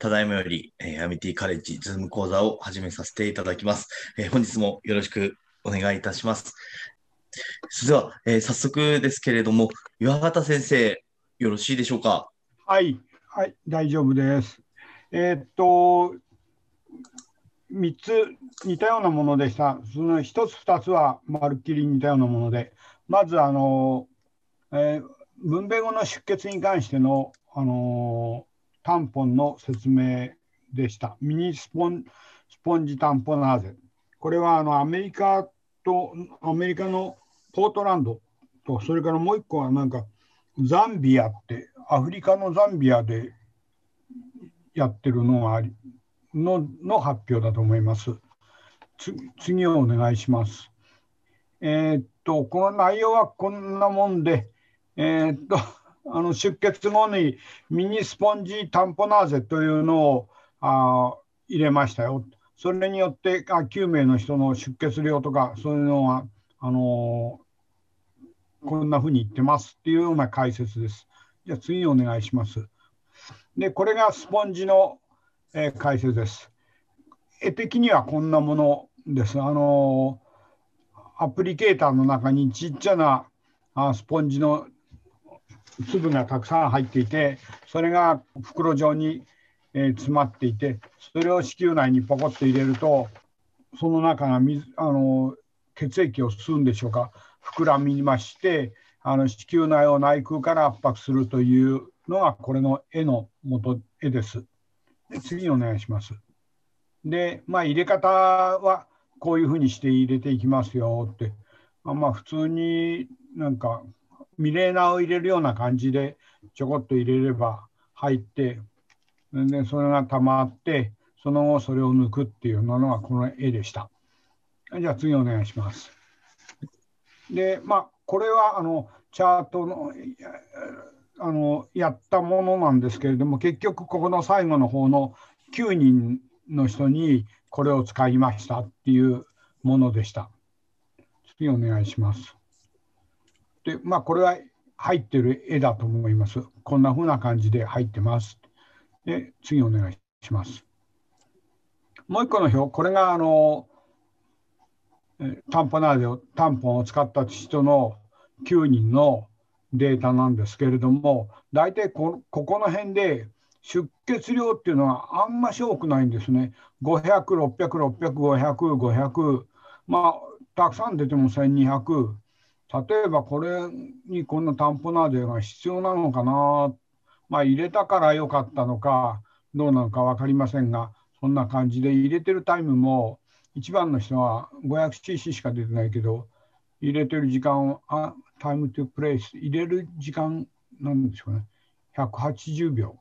ただいまより、えー、アミティカレッジズーム講座を始めさせていただきます。えー、本日もよろしくお願いいたします。それでは、えー、早速ですけれども、岩形先生、よろしいでしょうか？はい、はい、大丈夫です。えー、っと、3つ似たようなものでした。その1つ、2つはまるっきり似たようなもので、まず、あの、えー、分娩後の出血に関しての、あのタンポンの説明でした。ミニスポンスポンジタンポナーゼ。これはあのアメリカとアメリカのポートランドと、それからもう一個はなんかザンビアって、アフリカのザンビアでやってるのがありのの発表だと思います。次をお願いします。えー、っと、この内容はこんなもんで、えー、っと、あの出血後にミニスポンジタンポナーゼというのをあ入れましたよ。それによってあ9名の人の出血量とかそういうのはあのー、こんなふうに言ってますっていうような解説です。じゃあ次お願いします。でこれがスポンジの、えー、解説です。絵的にはこんなものです。あのー、アプリケーターの中にちっちゃなあスポンジの粒がたくさん入っていてそれが袋状に、えー、詰まっていてそれを子宮内にポコッと入れるとその中が水あの血液を吸うんでしょうか膨らみましてあの子宮内を内腔から圧迫するというのがこれの絵の元絵です。で次お願いします。で、まあ、入れ方はこういうふうにして入れていきますよって、まあ、普通になんかミレーナを入れるような感じでちょこっと入れれば入ってでそれがたまってその後それを抜くっていうのがこの絵でした。じゃあ次お願いします。でまあこれはあのチャートのあのやったものなんですけれども結局ここの最後の方の9人の人にこれを使いましたっていうものでした。次お願いします。で、まあ、これは入ってる絵だと思います。こんな風な感じで入ってます。で、次お願いします。もう一個の表、これがあの、タンポナーゼを、タンポンを使った人の9人のデータなんですけれども、大体こここの辺で出血量っていうのはあんまし多くないんですね。500、600、600、500、500、まあ、たくさん出ても1200、例えばこれにこのタンポナーゼが必要なのかな、まあ、入れたから良かったのかどうなのか分かりませんがそんな感じで入れてるタイムも1番の人は 500cc しか出てないけど入れてる時間をあタイムトゥプレイス入れる時間なんでしょうね180秒。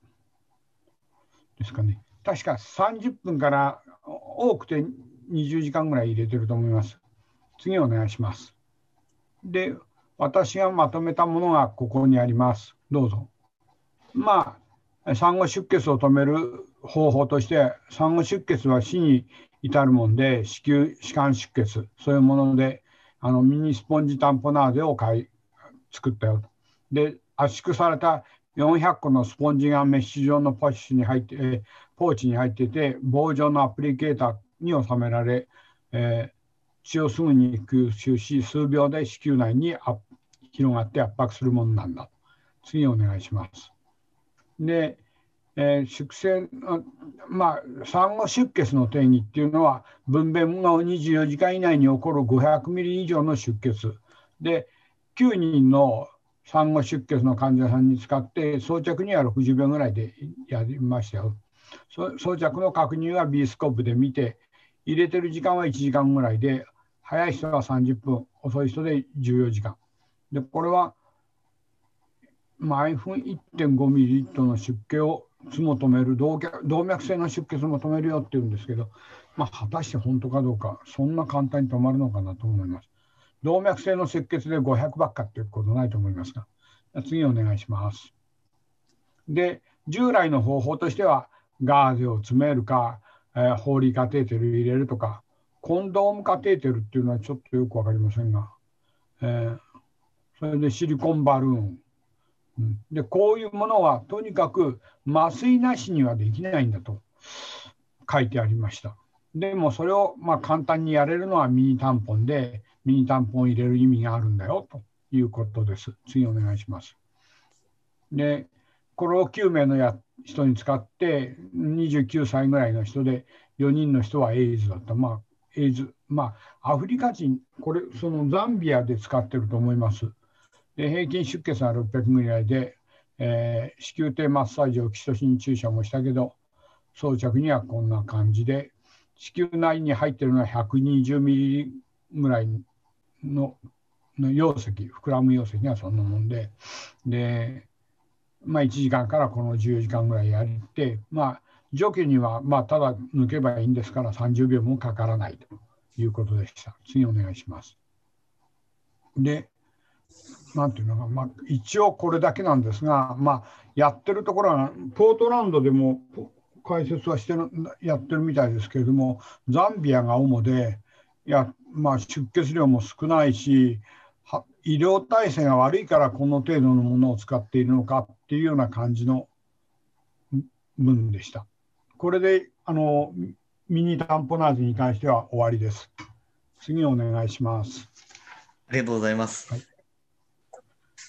ですかね。確か30分から多くて20時間ぐらい入れてると思います。次お願いします。で、私がまとめたものがここにあります。どうぞ。まあ、産後出血を止める方法として、産後出血は死に至るもんで、子宮歯間出血、そういうもので、あのミニスポンジタンポナーゼを買い作ったよと。で、圧縮された400個のスポンジがメッシュ状のポッシュに入って、ポーチに入ってて、棒状のアプリケーターに収められ、えー血をすぐに吸収し、数秒で子宮内に広がって圧迫するものなんだ。次お願いします。で、えー、出生まあ、産後出血の定義っていうのは、分娩後24時間以内に起こる500ミリ以上の出血。で、9人の産後出血の患者さんに使って、装着には60秒ぐらいでやりましたよ。装着の確認は B スコープで見て、入れてる時間は1時間ぐらいで、早い人は30分、遅い人で14時間。で、これは毎分1.5ミリリットルの出血をつも止める動脈性の出血も止めるよって言うんですけど、まあ、果たして本当かどうか、そんな簡単に止まるのかなと思います。動脈性の出血で500ばっかっていうことないと思いますが、次お願いします。で、従来の方法としては、ガーゼを詰めるか、えー、ホーリーカテーテル入れるとか、コンドームカテーテルっていうのはちょっとよく分かりませんが、えー、それでシリコンバルーンでこういうものはとにかく麻酔なしにはできないんだと書いてありました。でもそれをまあ簡単にやれるのはミニタンポンでミニタンポンを入れる意味があるんだよということです。次お願いします。で、これを9名のや人に使って29歳ぐらいの人で4人の人はエイズだった。まあ、エイズ、まあ、アフリカ人、これ、そのザンビアで使ってると思います。で、平均出血は600ぐらいで、えー、子宮底マッサージを基礎心注射もしたけど、装着にはこんな感じで、子宮内に入ってるのは120ミリぐらいのの容積、膨らむ容積がそんなもんで、で、まあ、1時間からこの14時間ぐらいやって、まあ、除去には、まあ、ただ抜けばいいんですから30秒もかからないということでした。次お願いします。で、なんていうのか、まあ、一応これだけなんですが、まあ、やってるところは、ポートランドでも解説はしてるやってるみたいですけれども、ザンビアが主で、やまあ、出血量も少ないし、医療体制が悪いからこの程度のものを使っているのかっていうような感じの文でした。これであのミニタンポナーズに関しては終わりです。次お願いします。ありがとうございます。はい、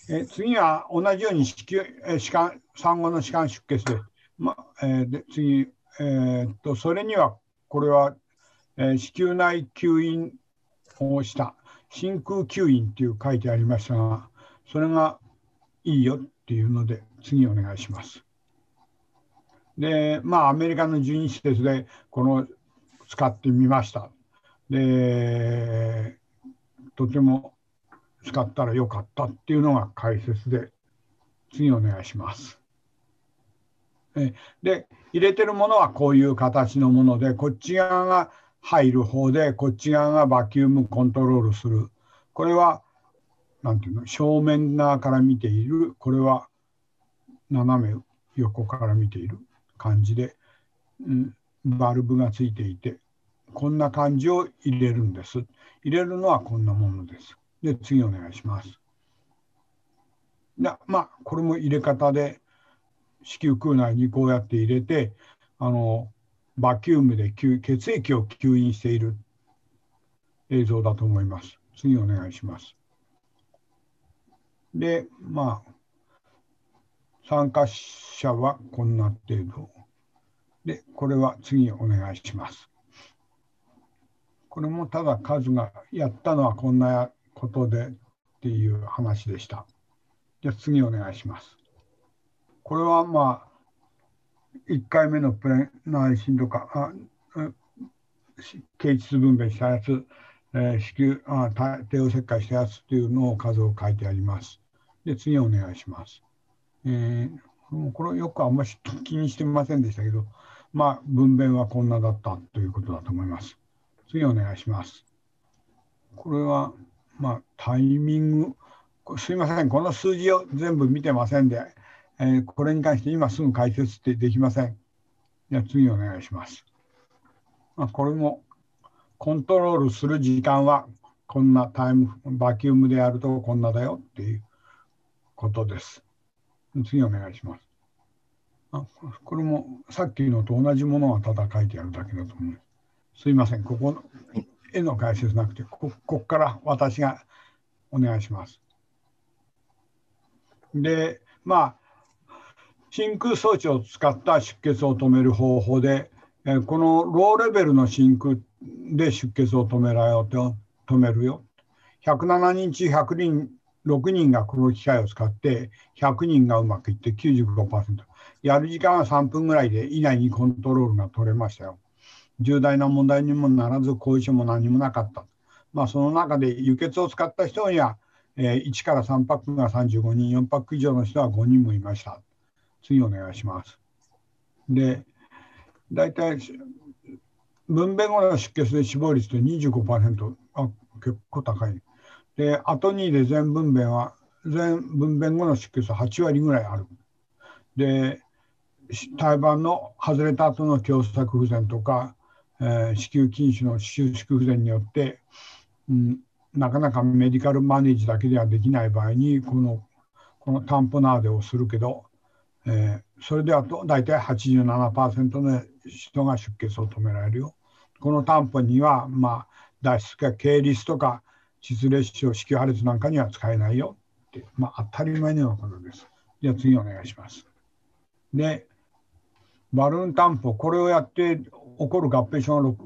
え次は同じように子宮え歯間産後の歯間出血で、まえー、で次、えー、っとそれにはこれは、えー、子宮内吸引をした真空吸引っていう書いてありましたが、それがいいよっていうので、次お願いします。で、まあ、アメリカの12施設でこの使ってみました。で、とても使ったらよかったっていうのが解説で、次お願いします。で、入れてるものはこういう形のもので、こっち側が入る方でこっち側がバキュームコントロールする。これは何ていうの？正面側から見ている。これは斜め横から見ている感じで、うん、バルブがついていてこんな感じを入れるんです。入れるのはこんなものです。で次お願いします。でまあこれも入れ方で子宮腔内にこうやって入れてあのバキュームで血液を吸引している映像だと思います。次お願いします。で、まあ、参加者はこんな程度。で、これは次お願いします。これもただ数がやったのはこんなことでっていう話でした。じゃあ次お願いします。これはまあ1回目のプレ内心とか、形質分娩したやつ、えー、子宮あ帝王切開したやつっていうのを数を書いてあります。で、次お願いします。えー、これよくあんまり気にしてませんでしたけど、まあ、分娩はこんなだったということだと思います。次お願いします。これは、まあ、タイミング、すいません、この数字を全部見てませんで、えー、これに関して今すぐ解説ってできません。じゃ次お願いします。まあ、これもコントロールする時間はこんなタイム、バキュームでやるとこんなだよっていうことです。次お願いします。あこれもさっきのと同じものがただ書いてあるだけだと思う。すいません、ここの絵の解説なくて、ここから私がお願いします。で、まあ、真空装置を使った出血を止める方法で、えこのローレベルの真空で出血を止めらよと止めるよ。107人中100人、6人がこの機械を使って、100人がうまくいって95%。やる時間は3分ぐらいで以内にコントロールが取れましたよ。重大な問題にもならず、後遺症も何もなかった。まあ、その中で輸血を使った人には、えー、1から3パックが35人、4パック以上の人は5人もいました。次お願いします。で、大体、分娩後の出血で死亡率って25%、あ結構高い。で、後にで全分娩は、全分娩後の出血は8割ぐらいある。で、胎盤の外れた後の狭窄不全とか、えー、子宮筋腫の収縮不全によって、うん、なかなかメディカルマネージだけではできない場合に、このこのタンポナーゼをするけど、えー、それでは大体87%の人が出血を止められるよ。この担保には、まあ、脱出か経リスとか窒裂症子宮破裂なんかには使えないよって、まあ、当たり前のようなことです。じゃあ次お願いします。で、バルーン担保、これをやって起こる合併症が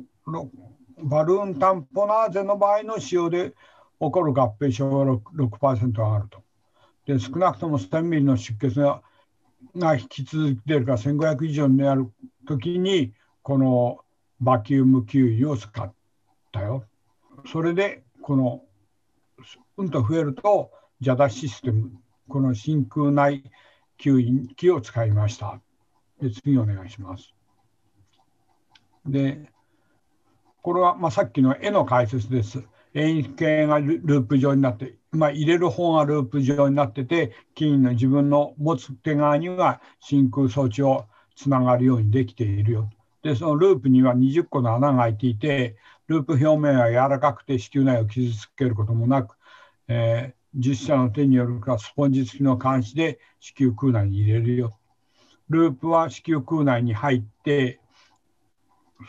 バルーンタンポナーゼの場合の使用で起こる合併症が 6%, 上がると。で少なくとも1000ミリの出血がが引き続いているか1500以上になるときにこのバキューム吸引を使ったよ。それでこのうんと増えると JADA システムこの真空内吸引機を使いました。で次お願いします。でこれはまあさっきの絵の解説です。円形がループ状になって、まあ、入れる方がループ状になってて、金の自分の持つ手側には真空装置をつながるようにできているよ。で、そのループには20個の穴が開いていて、ループ表面は柔らかくて子宮内を傷つけることもなく、えー、実写の手によるかスポンジ付きの監視で子宮腔内に入れるよ。ループは子宮腔内に入って、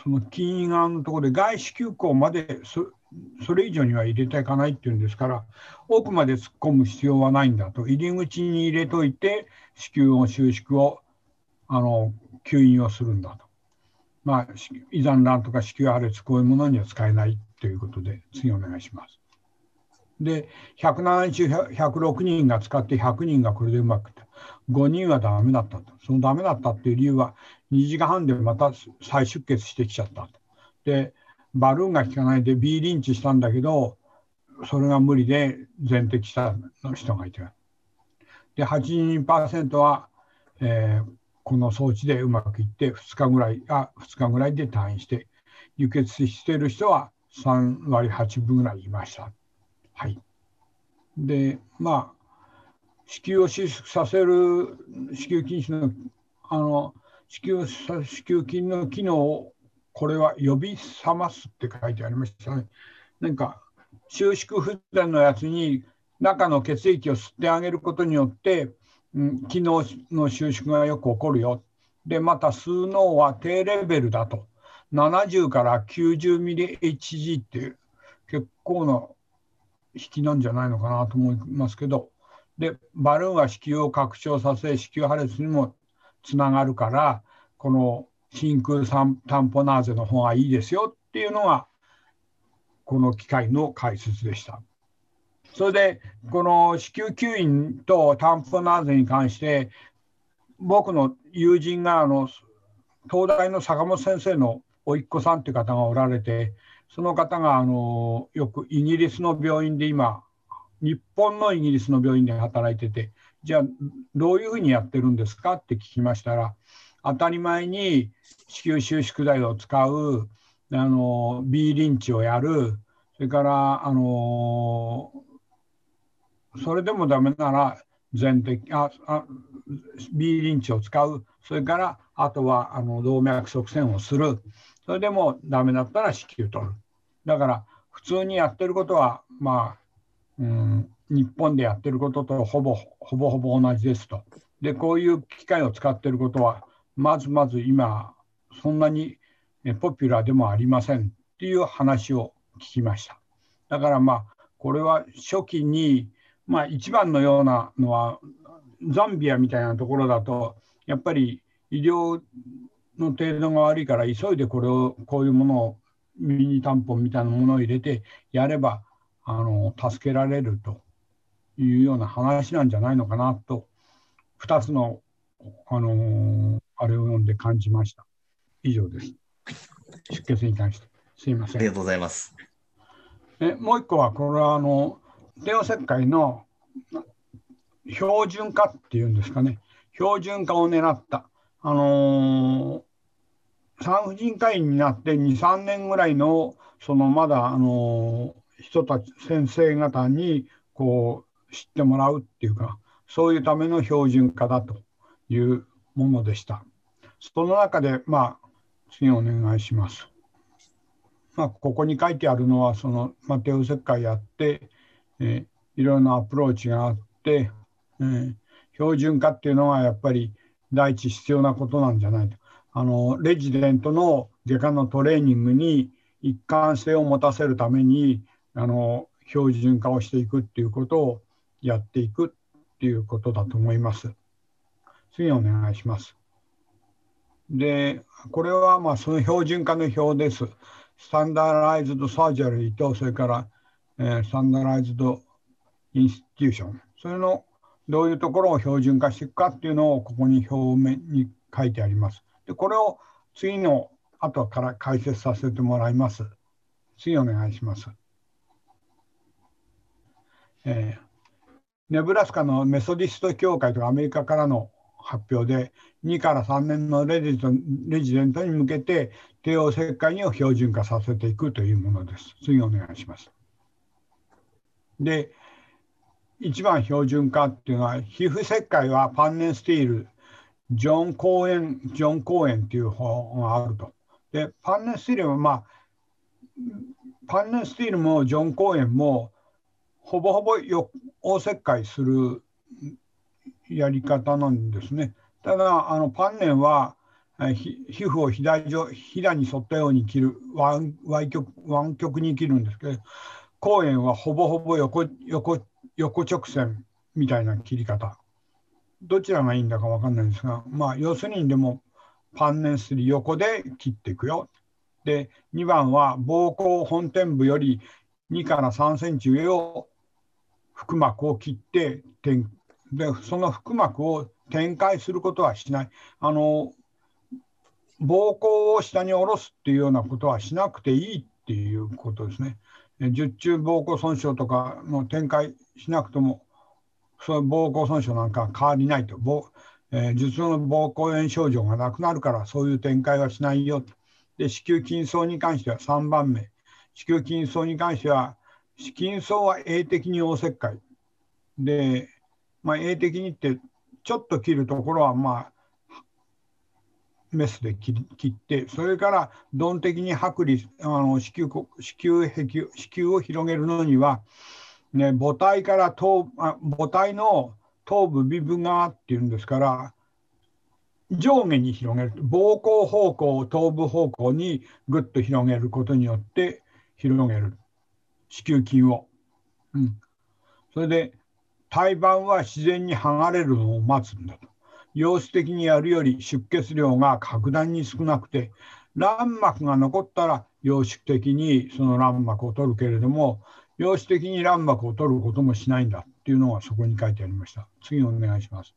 その筋側のところで外子宮口までそれ以上には入れていかないっていうんですから奥まで突っ込む必要はないんだと入り口に入れといて子宮を収縮をあの吸引をするんだと。まあ、遺産卵とか子宮破裂こういうものには使えないということで次お願いします。で107中106人が使って100人がこれでうまくいった5人はダメだったとそのダメだったっていう理由は2時間半でまた再出血してきちゃったと。でバルーンが効かないで B リンチしたんだけどそれが無理で全摘したの人がいてで82%は、えー、この装置でうまくいって2日ぐらいあ2日ぐらいで退院して輸血している人は3割8分ぐらいいました。はい、でまあ子宮を収縮させる子宮筋腫のあの子宮子宮筋の機能をこれは呼び覚ますって書いてありましたね。なんか収縮不全のやつに中の血液を吸ってあげることによって、うん、機能の収縮がよく起こるよ。でまた数脳は低レベルだと70から90ミリ HG っていう結構な引きなんじゃないのかなと思いますけどでバルーンは子宮を拡張させ子宮破裂にもつながるからこの真空タンポナーゼの方がいいですよっていうのがこの機械の解説でした。それでこの子宮吸引とタンポナーゼに関して僕の友人があの東大の坂本先生の甥っ子さんという方がおられてその方があのよくイギリスの病院で今日本のイギリスの病院で働いててじゃあどういうふうにやってるんですかって聞きましたら当たり前に子宮収縮剤を使うあの B リンチをやるそれからあのそれでもダメなら全摘ああ B リンチを使うそれからあとはあの動脈側栓をするそれでもダメだったら子宮取るだから普通にやってることはまあ、うん、日本でやってることとほぼほぼほぼ同じですと。でこういう機械を使ってることはまずまず今そんなにポピュラーでもありませんっていう話を聞きました。だからまあこれは初期にまあ一番のようなのはザンビアみたいなところだとやっぱり医療の程度が悪いから急いでこれをこういうものをミニタンポンみたいなものを入れてやればあの助けられるというような話なんじゃないのかなと2つの、あの、あれを読んで感じました。以上です。出血に関して。すいません。ありがとうございます。えもう一個は、これはあの帝王切開の標準化っていうんですかね。標準化を狙った。あのー、産婦人科医になって2、3年ぐらいの、そのまだ、あのー、人たち、先生方に、こう、知ってもらうっていうか、そういうための標準化だというものでした。その中で、まあ、次お願いします。まあ、ここに書いてあるのは、その、まあ、帝王切開やって、えー、いろんなアプローチがあって、うん、標準化っていうのはやっぱり第一必要なことなんじゃないと。あのレジデントの外科のトレーニングに一貫性を持たせるためにあの標準化をしていくっていうことをやっていくっていうことだと思います。次お願いします。で、これはまあその標準化の表です。スタンダーライズドサージャリーと、それから、えー、スタンダーライズドインスティューション。それのどういうところを標準化していくかっていうのをここに表面に書いてあります。で、これを次の後から解説させてもらいます。次お願いします。えーネブラスカのメソディスト協会とかアメリカからの発表で2から3年のレジレジデントに向けて帝王切開を標準化させていくというものです。次お願いします。で、一番標準化っていうのは皮膚切開はパンネンスティール、ジョン・コーエン、ジョン・コーエンっていう本があると。で、パンネンスティールはまあ、パンネンスティールもジョン・コーエンもほぼほぼよ大切開するやり方なんですね。ただあのパンネンは皮膚を左上ひだに沿ったように切る湾曲湾曲に切るんですけど公園はほぼほぼ横横横直線みたいな切り方どちらがいいんだか分かんないんですがまあ要するにでもパンネンする横で切っていくよ。で2番は膀胱本天部より2から3センチ上を腹膜を切って点でその腹膜を展開することはしない。あの膀胱を下に下ろすっていうようなことはしなくていいっていうことですね。十中膀胱損傷とかの展開しなくても、そういう膀胱損傷なんか変わりないと。えー、頭痛の膀胱炎症状がなくなるからそういう展開はしないよと。で子宮筋層に関しては3番目。子宮筋層に関しては子筋層は永的に大切開で、まあ、永的にってちょっと切るところはまあメスで切ってそれから鈍的に剥離あの子宮子宮壁子宮を広げるのには、ね、母体から頭あ母体の頭部微部側っていうんですから上下に広げる。膀胱方向頭部方向にぐっと広げることによって広げる。子宮筋を。うん、それで胎盤は自然に剥がれるのを待つんだと。様子的にやるより出血量が格段に少なくて卵膜が残ったら様式的にその卵膜を取るけれども様子的に卵膜を取ることもしないんだっていうのがそこに書いてありました。次お願いします。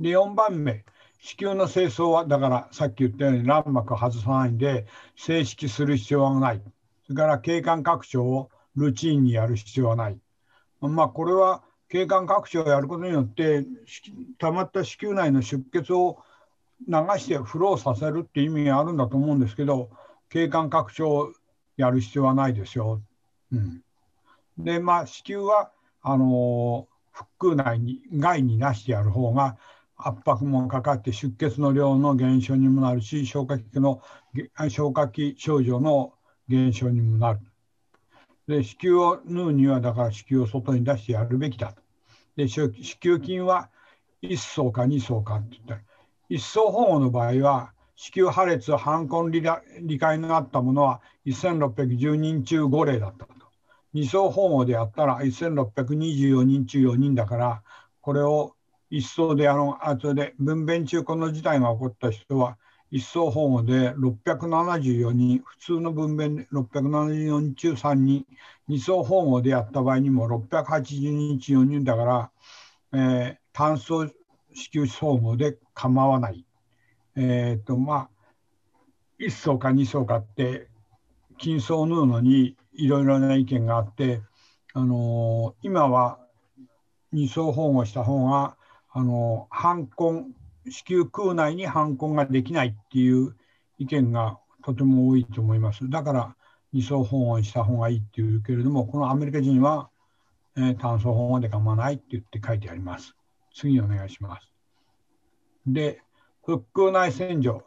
で4番目子宮の清掃はだからさっき言ったように卵膜を外さないんで正式する必要はない。それから経管拡張をルチンにやる必要はない。まあ、これは経管拡張をやることによってたまった子宮内の出血を流してフローさせるって意味があるんだと思うんですけど経管拡張をやる必要はないですよ。うん、でまあ子宮はあの腹腔内に外に出してやる方が圧迫もかかって出血の量の減少にもなるし消化器の消化器症状の減少にもなる。で子宮を縫うにはだから子宮を外に出してやるべきだと。で子宮筋は1層か2層かって言ったら1層保護の場合は子宮破裂反根理解のあったものは1610人中5例だったと。2層保護でやったら1624人中4人だからこれを1層でやろうあとで分娩中この事態が起こった人は一層保護で674人、普通の分娩で674人中3人、二層保護でやった場合にも680人中4人だから、えー、単層子宮総合で構わない。えっ、ー、と、まあ、1層か2層かって、筋層を縫うのにいろいろな意見があって、あのー、今は2層保護した方が、あのー、反根子宮腔内に反根ができないっていう意見がとても多いと思います。だから二層保温した方がいいっていうけれども、このアメリカ人は、えー、単層保温で構わないって言って書いてあります。次お願いします。で、腹腔内洗浄。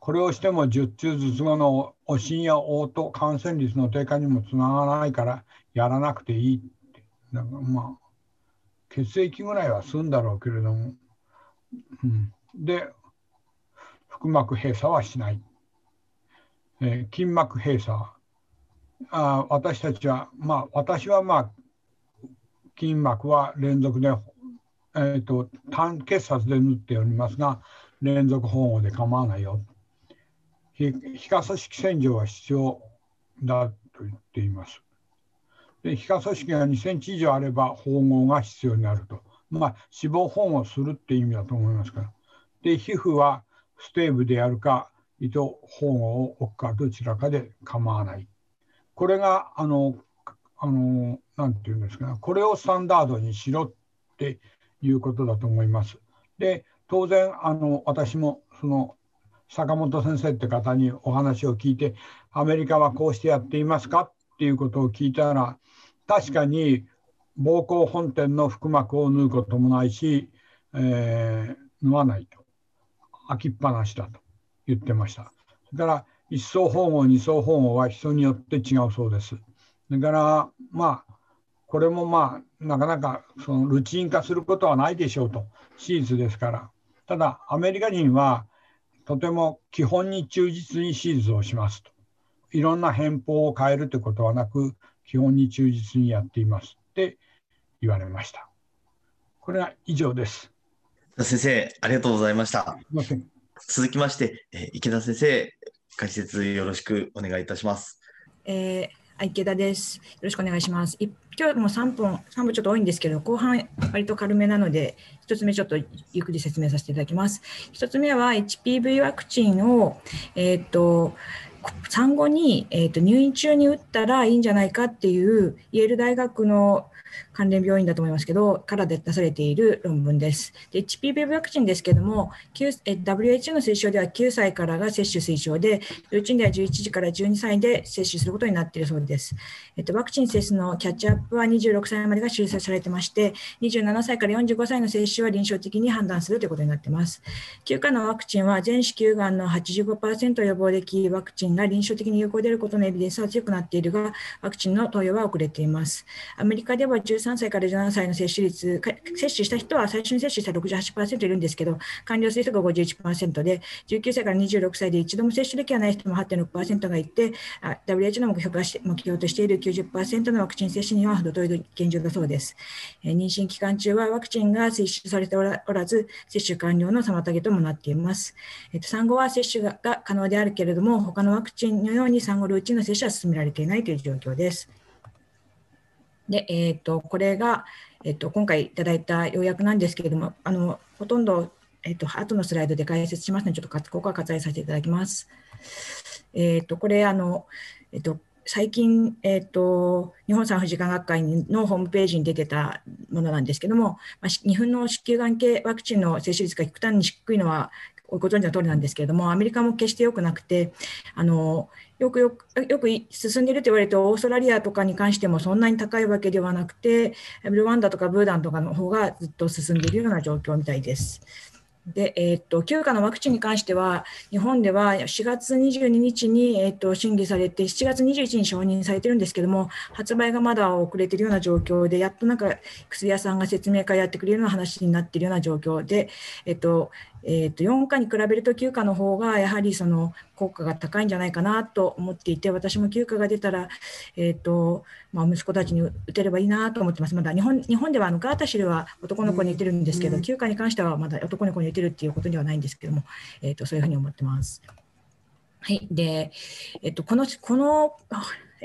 これをしても十中頭痛のおしんや嘔吐感染率の低下にもつながらないからやらなくていいって。なんかまあ血液ぐらいは済んだろうけれども、うん、で腹膜閉鎖はしない、えー、筋膜閉鎖。あ私たちはまあ私はまあ筋膜は連続で、えーと、単結紮で縫っておりますが連続縫合で構わないよ。皮下組織洗浄は必要だと言っています。で皮下組織が2センチ以上あれば縫合が必要になると。まあ脂肪縫合するっていう意味だと思いますから。で皮膚はステーブでやるか糸縫合を置くかどちらかで構わない。これがあのあのなんていうんですかね。これをスタンダードにしろっていうことだと思います。で当然あの私もその坂本先生って方にお話を聞いてアメリカはこうしてやっていますかっていうことを聞いたら確かに膀胱本店の腹膜を縫うこともないし、えー、縫わないと。開きっぱなしだと言ってました。それから一層縫合二層縫合は人によって違うそうです。だからまあこれもまあなかなかそのルチン化することはないでしょうと。手術ですから。ただアメリカ人はとても基本に忠実に手術をしますと。いろんな偏方を変えるということはなく基本に忠実にやっています。って言われましたこれは以上です先生ありがとうございました続きまして、え池田先生解説よろしくお願いいたしますえー池田です。よろしくお願いします。今日も3本、3本ちょっと多いんですけど、後半割と軽めなので、1つ目ちょっとゆっくり説明させていただきます。1つ目は HPV ワクチンを、えっ、ー、と、産後に、えーと入院中に打ったらいいんじゃないかっていうイェール大学の関連病院だと思いますけど、からで出されている論文です。で HPV ワクチンですけれども、WHO の推奨では9歳からが接種推奨で、幼稚園では11時から12歳で接種することになっているそうです。えっと、ワクチン接種のキャッチアップは26歳までが修正されてまして、27歳から45歳の接種は臨床的に判断するということになっています。9価のワクチンは全子宮がんの85%予防できワクチンが臨床的に有効であることのエビデンスは強くなっているが、ワクチンの投与は遅れています。アメリカでは13歳から17歳の接種率、接種した人は最初に接種した68%いるんですけど、完了する人が51%で、19歳から26歳で一度も接種歴がない人も8.6%がいて、WHO の目標目標としている90%のワクチン接種には程遠い現状だそうです。妊娠期間中はワクチンが接種されておらず、接種完了の妨げともなっています。えっと、産後は接種が可能であるけれども、他のワクチンのように産後ルーチンの接種は進められていないという状況です。で、えーと、これが、えーと、今回いただいた要約なんですけれども、あのほとんど、えーと、後のスライドで解説しますので、ちょっとここは割愛させていただきます。えー、とこれあの、えー、と最近、えーと、日本産婦人科学会のホームページに出てたものなんですけども、まあ、日本の子宮がん系ワクチンの接種率が極端に低いのはご存知の通りなんですけれども、アメリカも決して良くなくて、あのよくよくよく進んでいると言われると、オーストラリアとかに関してもそんなに高いわけではなくて、ルワンダとかブーダンとかの方がずっと進んでいるような状況みたいです。で、えーと、休暇のワクチンに関しては、日本では4月22日に、えーと、審議されて、7月21日に承認されてるんですけども、発売がまだ遅れているような状況で、やっとなんか薬屋さんが説明会やってくれるような話になっているような状況で、えーとえー、と4価に比べると9価の方がやはりその効果が高いんじゃないかなと思っていて私も9価が出たら、えーとまあ、息子たちに打てればいいなと思ってます。まだ日本日本ではあのガータシルは男の子に打てるんですけど、うん、9価に関してはまだ男の子に打てるっていうことではないんですけども、えー、とそういうふうに思ってます。はい。でえー、とこのこの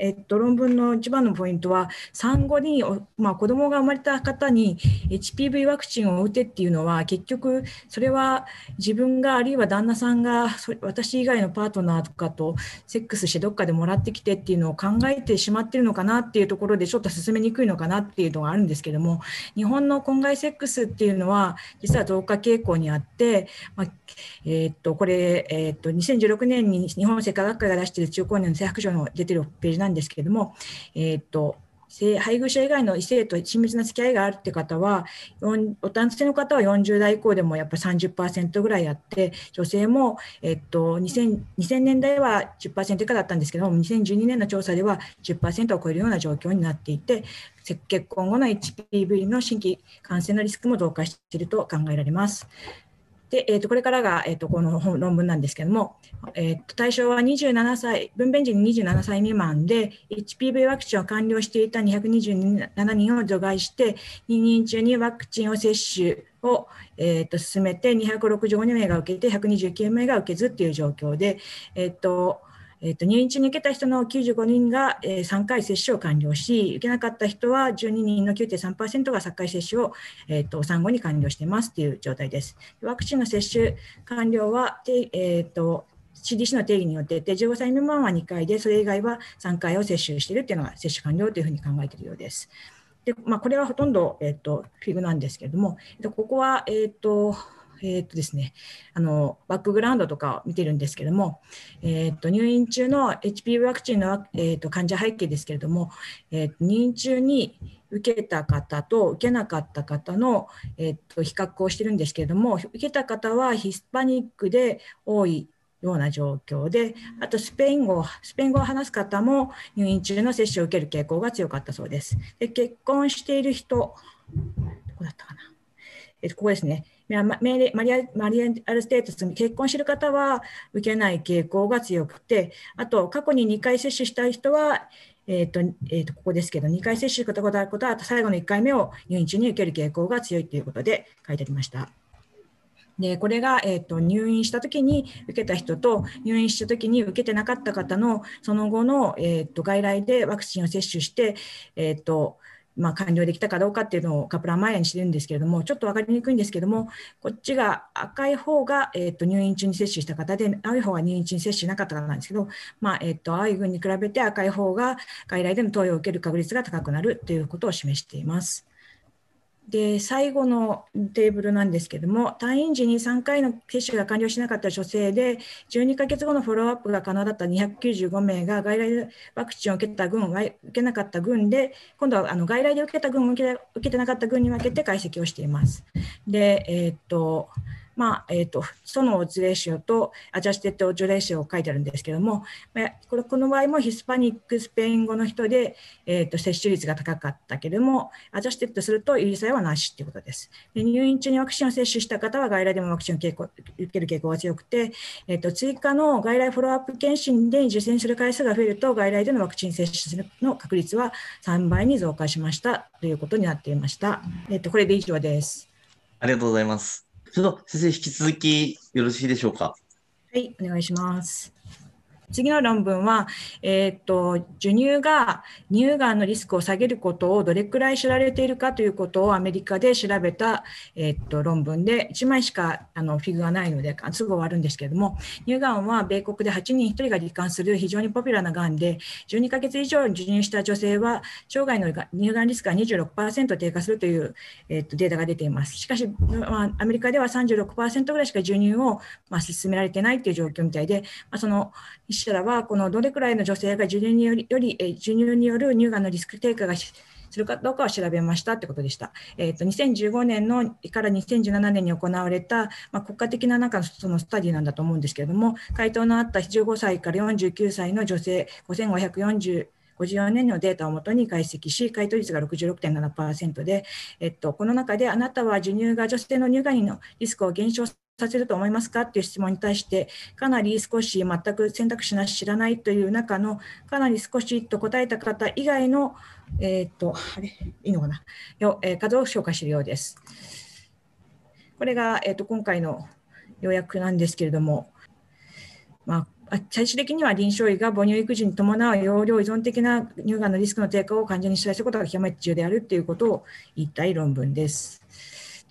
えっと、論文の一番のポイントは、産後に、まあ、子供が生まれた方に HPV ワクチンを打てっていうのは、結局、それは自分が、あるいは旦那さんが、私以外のパートナーとかとセックスしてどっかでもらってきてっていうのを考えてしまってるのかなっていうところで、ちょっと進めにくいのかなっていうのがあるんですけども、日本の婚外セックスっていうのは、実は増加傾向にあって、まあ、えー、っと、これ、えー、っと、2016年に日本世界学会が出している中高年の性白状の出てるページなんですけれども、えー、っと配偶者以外の異性と親密な付き合いがあるって方はお、男性の方は40代以降でもやっぱり30%ぐらいあって、女性も、えっと、2000, 2000年代は10%以下だったんですけども、2012年の調査では10%を超えるような状況になっていて、結婚後の HPV の新規感染のリスクも増加していると考えられます。で、えー、とこれからが、えー、とこの論文なんですけども、えー、と対象は27歳、分娩時に27歳未満で、HPV ワクチンを完了していた227人を除外して、2人中にワクチンを接種を、えー、と進めて、265名が受けて、129名が受けずっていう状況で、えっ、ー、とえー、と入院中に受けた人の95人が、えー、3回接種を完了し、受けなかった人は12人の9.3%が3回接種を、えー、と産後に完了していますという状態です。ワクチンの接種完了は、えーと CDC の定義によって、15歳未満は2回で、それ以外は3回を接種しているというのが接種完了というふうに考えているようです。でまあ、これはほとんど、えーと、フィグなんですけれども、ここは、えーとえーとですね、あのバックグラウンドとかを見てるんですけども、えーと、入院中の HPV ワクチンの、えーと、患者背景ですけれども、えー、入院中に受けた方と受けなかった方の、えーと、比較をしてるんですけれども、受けた方はヒスパニックで多いような状況で、あとスペイン語、スペイン語を話す方も入院中の接種を受ける傾向が強かったそうです。で結婚している人、どこだったかな、えっと、ここですね。やマリアマリアルステートスに結婚している方は受けない傾向が強くて、あと過去に2回接種した人は、えーとえー、とここですけど、2回接種したことがあることは、最後の1回目を入院中に受ける傾向が強いということで書いてありました。でこれが、えーと、入院したときに受けた人と入院したときに受けてなかった方のその後の、えーと、外来でワクチンを接種して、えーとまあ、完了できたかどうかっていうのをカプランマイヤーにしてるんですけれども、ちょっと分かりにくいんですけども、こっちが赤い方が、えー、と入院中に接種した方で、青い方が入院中に接種しなかった方なんですけど、まあえー、と青い群に比べて赤い方が外来での投与を受ける確率が高くなるということを示しています。で最後のテーブルなんですけども、退院時に3回の接種が完了しなかった女性で、12ヶ月後のフォローアップが可能だった295名が外来でワクチンを受けた群、受けなかった群で、今度はあの外来で受けた群、受け受けてなかった群に分けて解析をしています。で、えー、っとまあえーと、その odds ratio と adjusted odds ratio を書いてあるんですけども、まあ、これこの場合もヒスパニックスペイン語の人で、えーと、接種率が高かったけれども、 adjusted すると有意性はなしということです。で入院中にワクチンを接種した方は外来でもワクチンを受ける傾向が強くて、えーと、追加の外来フォローアップ検診で受診する回数が増えると、外来でのワクチン接種の確率は3倍に増加しましたということになっていました。えー、とこれで以上です。ありがとうございます。ちょっと先生、引き続きよろしいでしょうか？はい、お願いします。次の論文は、えーと、授乳が乳がんのリスクを下げることをどれくらい知られているかということをアメリカで調べた、えーと、論文で1枚しかあのフィグがないのですぐ終わるんですけれども乳がんは米国で8人1人が罹患する非常にポピュラーながんで12ヶ月以上授乳した女性は生涯の乳がんリスクが26%低下するという、えーと、データが出ています。しかし、まあ、アメリカでは36%ぐらいしか授乳を、まあ、進められていないという状況みたいで、まあ、そのしたらは、このどれくらいの女性が授乳によりより授乳による乳がんのリスク低下がするかどうかを調べましたということでした。えーと、2015年のから2017年に行われた、まあ、国家的な中のそのスタディなんだと思うんですけれども、回答のあった15歳から49歳の女性5540 54年のデータをもとに解析し、回答率が66.7%で、えっと、この中であなたは授乳が女性の乳がんのリスクを減少ささせると思いますか？っていう質問に対して、かなり少し全く選択肢なし知らないという中の、かなり少しと答えた方以外の、えっ、と、あれ、いいのかな、よえー、数を紹介しているようです。これが、えっ、と、今回の要約なんですけれども、まあ、最終的には臨床医が母乳育児に伴う容量依存的な乳がんのリスクの低下を患者に知らせることが極めて重要であるということを言いたい論文です。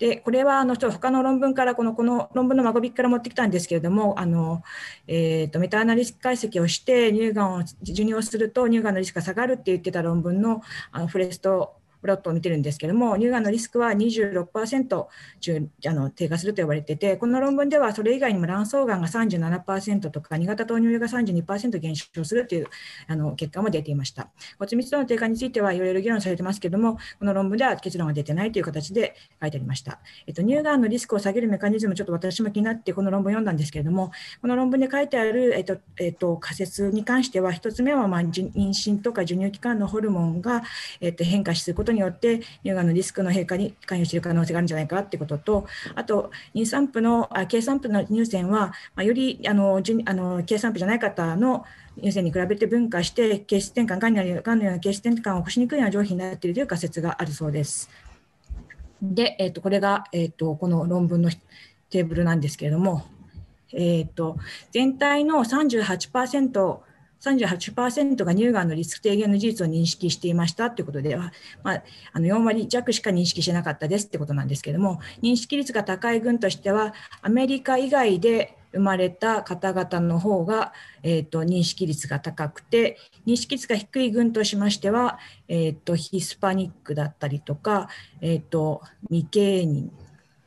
でこれはあのちょっと他の論文からこのこの論文の孫引きから持ってきたんですけれどもあの、えーと、メタアナリス解析をして乳がんを授乳をすると乳がんのリスクが下がるって言ってた論文のあのフレストプロットを見てるんですけども、乳がんのリスクは26%中あの低下すると言われてて、この論文ではそれ以外にも卵巣がんが37%とか、2型糖尿病が32%減少するというあの結果も出ていました。骨密度の低下についてはいろいろ議論されてますけども、この論文では結論が出てないという形で書いてありました。えっと、乳がんのリスクを下げるメカニズム、ちょっと私も気になってこの論文読んだんですけれども、この論文で書いてある、えっとえっと、仮説に関しては、1つ目は、まあ、妊娠とか授乳期間のホルモンが、えっと、変化することによって、乳がんのリスクの変化に関与している可能性があるんじゃないかということと、あと、妊産婦の、あ計算婦の乳腺は、まあ、よりあのあの計算婦じゃない方の乳腺に比べて分化して、形質転換、がんのような形質転換を起こしにくいような上皮になっているという仮説があるそうです。で、えー、とこれが、えー、とこの論文のテーブルなんですけれども、えー、と全体の38%、38%が乳がんのリスク低減の事実を認識していましたということでは、まあ、あの4割弱しか認識してなかったですってことなんですけれども、認識率が高い群としては、アメリカ以外で生まれた方々の方が、えーと、認識率が高くて認識率が低い群としましては、えーと、ヒスパニックだったりとか、えーと、未経認、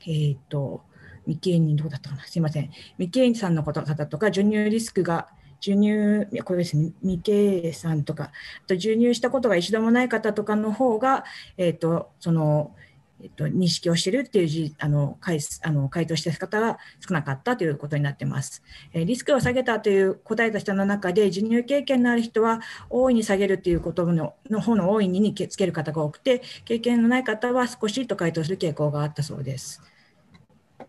えー、と未経認どうだったかなすいません。未経認さんの方とか授乳リスクが授乳、これですね、未経さんとか、あと授乳したことが一度もない方とかの方が、えっ、ー、と、その、えっと、認識をしているっていうあの回あの回答した方が少なかったということになっています。えリスクを下げたという答えた人の中で、授乳経験のある人は大いに下げるということのの方の大いににつける方が多くて、経験のない方は少しと回答する傾向があったそうです。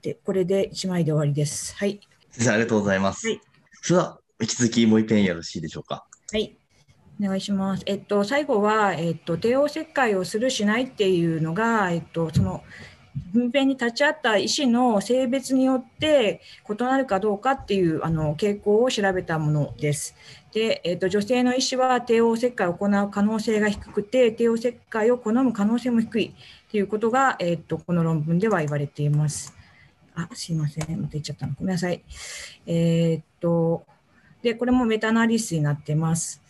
で、これで1枚で終わりです。はい。先生、ありがとうございます。はい、それでは、引き続きもう一遍よろしいでしょうか？はい。お願いします。えっと、最後は、えっと、帝王切開をするしないっていうのが、えっと、その、分娩に立ち会った医師の性別によって異なるかどうかっていうあの傾向を調べたものです。で、えっと、女性の医師は帝王切開を行う可能性が低くて、帝王切開を好む可能性も低いということが、えっと、この論文では言われています。あ、すいません。また言っちゃったの。ごめんなさい。えー、っと、で、これもメタアナリスになってます。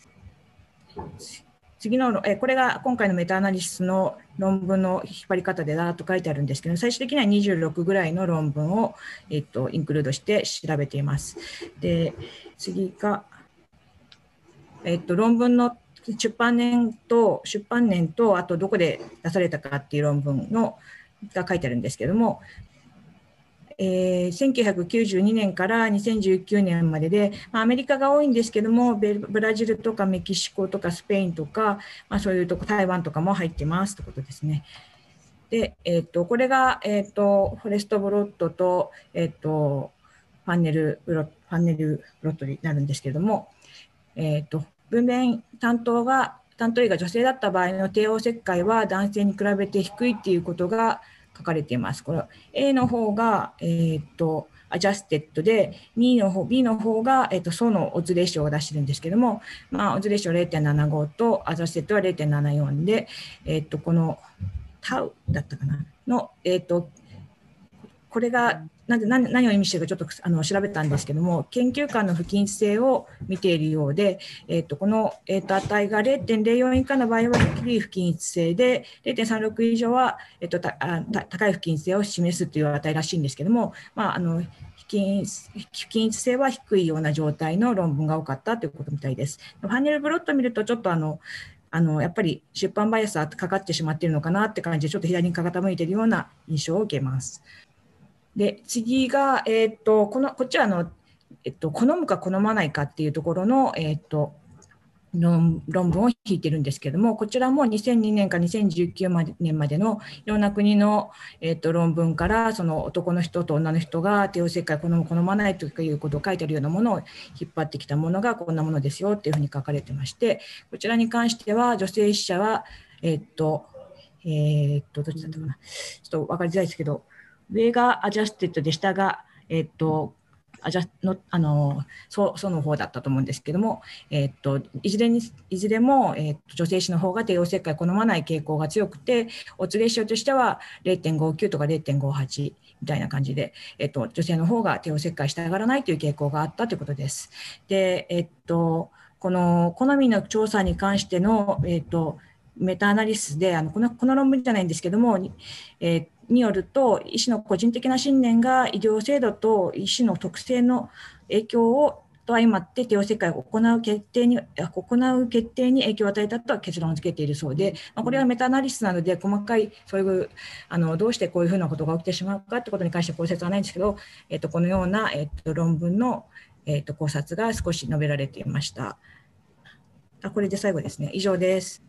次の、えこれが今回のメタアナリシスの論文の引っ張り方でだーっと書いてあるんですけど、最終的には26ぐらいの論文を、えっと、インクルードして調べています。で、次が、えっと、論文の出版年と、出版年と、あとどこで出されたかっていう論文のが書いてあるんですけども、えー、1992年から2019年までで、まあ、アメリカが多いんですけどもブラジルとかメキシコとかスペインとか、まあ、そういうとこ台湾とかも入ってますということですね。で、えーと、これが、えーと、フォレストブロットと,、えーと、パネルブロパネルブロットになるんですけども、えー、と分娩担当が担当医が女性だった場合の帝王切開は男性に比べて低いっていうことが書かれています。これ A の方が、えー、っと、 adjusted で、B の方 B の方が、えー、っと、そのオズレーションを出してるんですけども、まあ、オズレーション0.75と、アジャステッドは0.74で、えー、っと、このタウだったかな？の、えっと、これがなんで何何を意味しているかちょっとあの調べたんですけども、研究間の不均一性を見ているようで、えー、とこの、えー、と値が0.04以下の場合は低い不均一性で、0.36以上は、えー、とた高い不均一性を示すという値らしいんですけども、まあ、あの不均一性は低いような状態の論文が多かったということみたいです。パネルブロットを見ると、ちょっとあのあのやっぱり出版バイアスがかかってしまっているのかなって感じで、ちょっと左に傾いているような印象を受けます。で次が、えー、っとこのこっちはあの、えっと、好むか好まないかっていうところの、えー、っと論論文を引いてるんですけども、こちらも2002年か2019年までのいろんな国の、えー、と論文から、その男の人と女の人が帝王切開好む、好まないということを書いてるようなものを引っ張ってきたものがこんなものですよっていうふうに書かれてまして、こちらに関しては、女性死者は、えっ、と、えっ、と、どっちだったかな、ちょっと分かりづらいですけど、上が adjusted で下が、えっと、アジャのあのそその方だったと思うんですけども、えっと、いずれにいずれも、えっと、女性医師の方が帝王切開好まない傾向が強くて、 odds ratio としては0.59とか0.58みたいな感じで、えっと、女性の方が帝王切開したがらないという傾向があったということです。で、えっと、この好みの調査に関しての、えっと、メタアナリシスであのこのこの論文じゃないんですけども、えー、によると医師の個人的な信念が医療制度と医師の特性の影響をと相まって帝王切開を行う決定に行う決定に影響を与えたと結論付けているそうで、まあ、これはメタアナリシスなので細かいそういうあのどうしてこういうふうなことが起きてしまうかということに関して考説はないんですけど、えっと、このような、えっと、論文の、えっと、考察が少し述べられていました。あこれで最後ですね。以上です。